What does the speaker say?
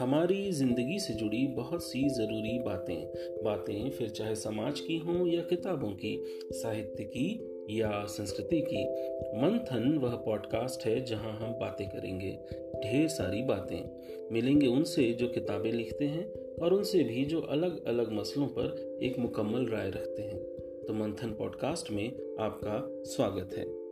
हमारी ज़िंदगी से जुड़ी बहुत सी ज़रूरी बातें। बातें फिर चाहे समाज की हों या किताबों की, साहित्य की या संस्कृति की। मंथन वह पॉडकास्ट है जहाँ हम बातें करेंगे, ढेर सारी बातें। मिलेंगे उनसे जो किताबें लिखते हैं और उनसे भी जो अलग अलग मसलों पर एक मुकम्मल राय रखते हैं। तो मंथन पॉडकास्ट में आपका स्वागत है।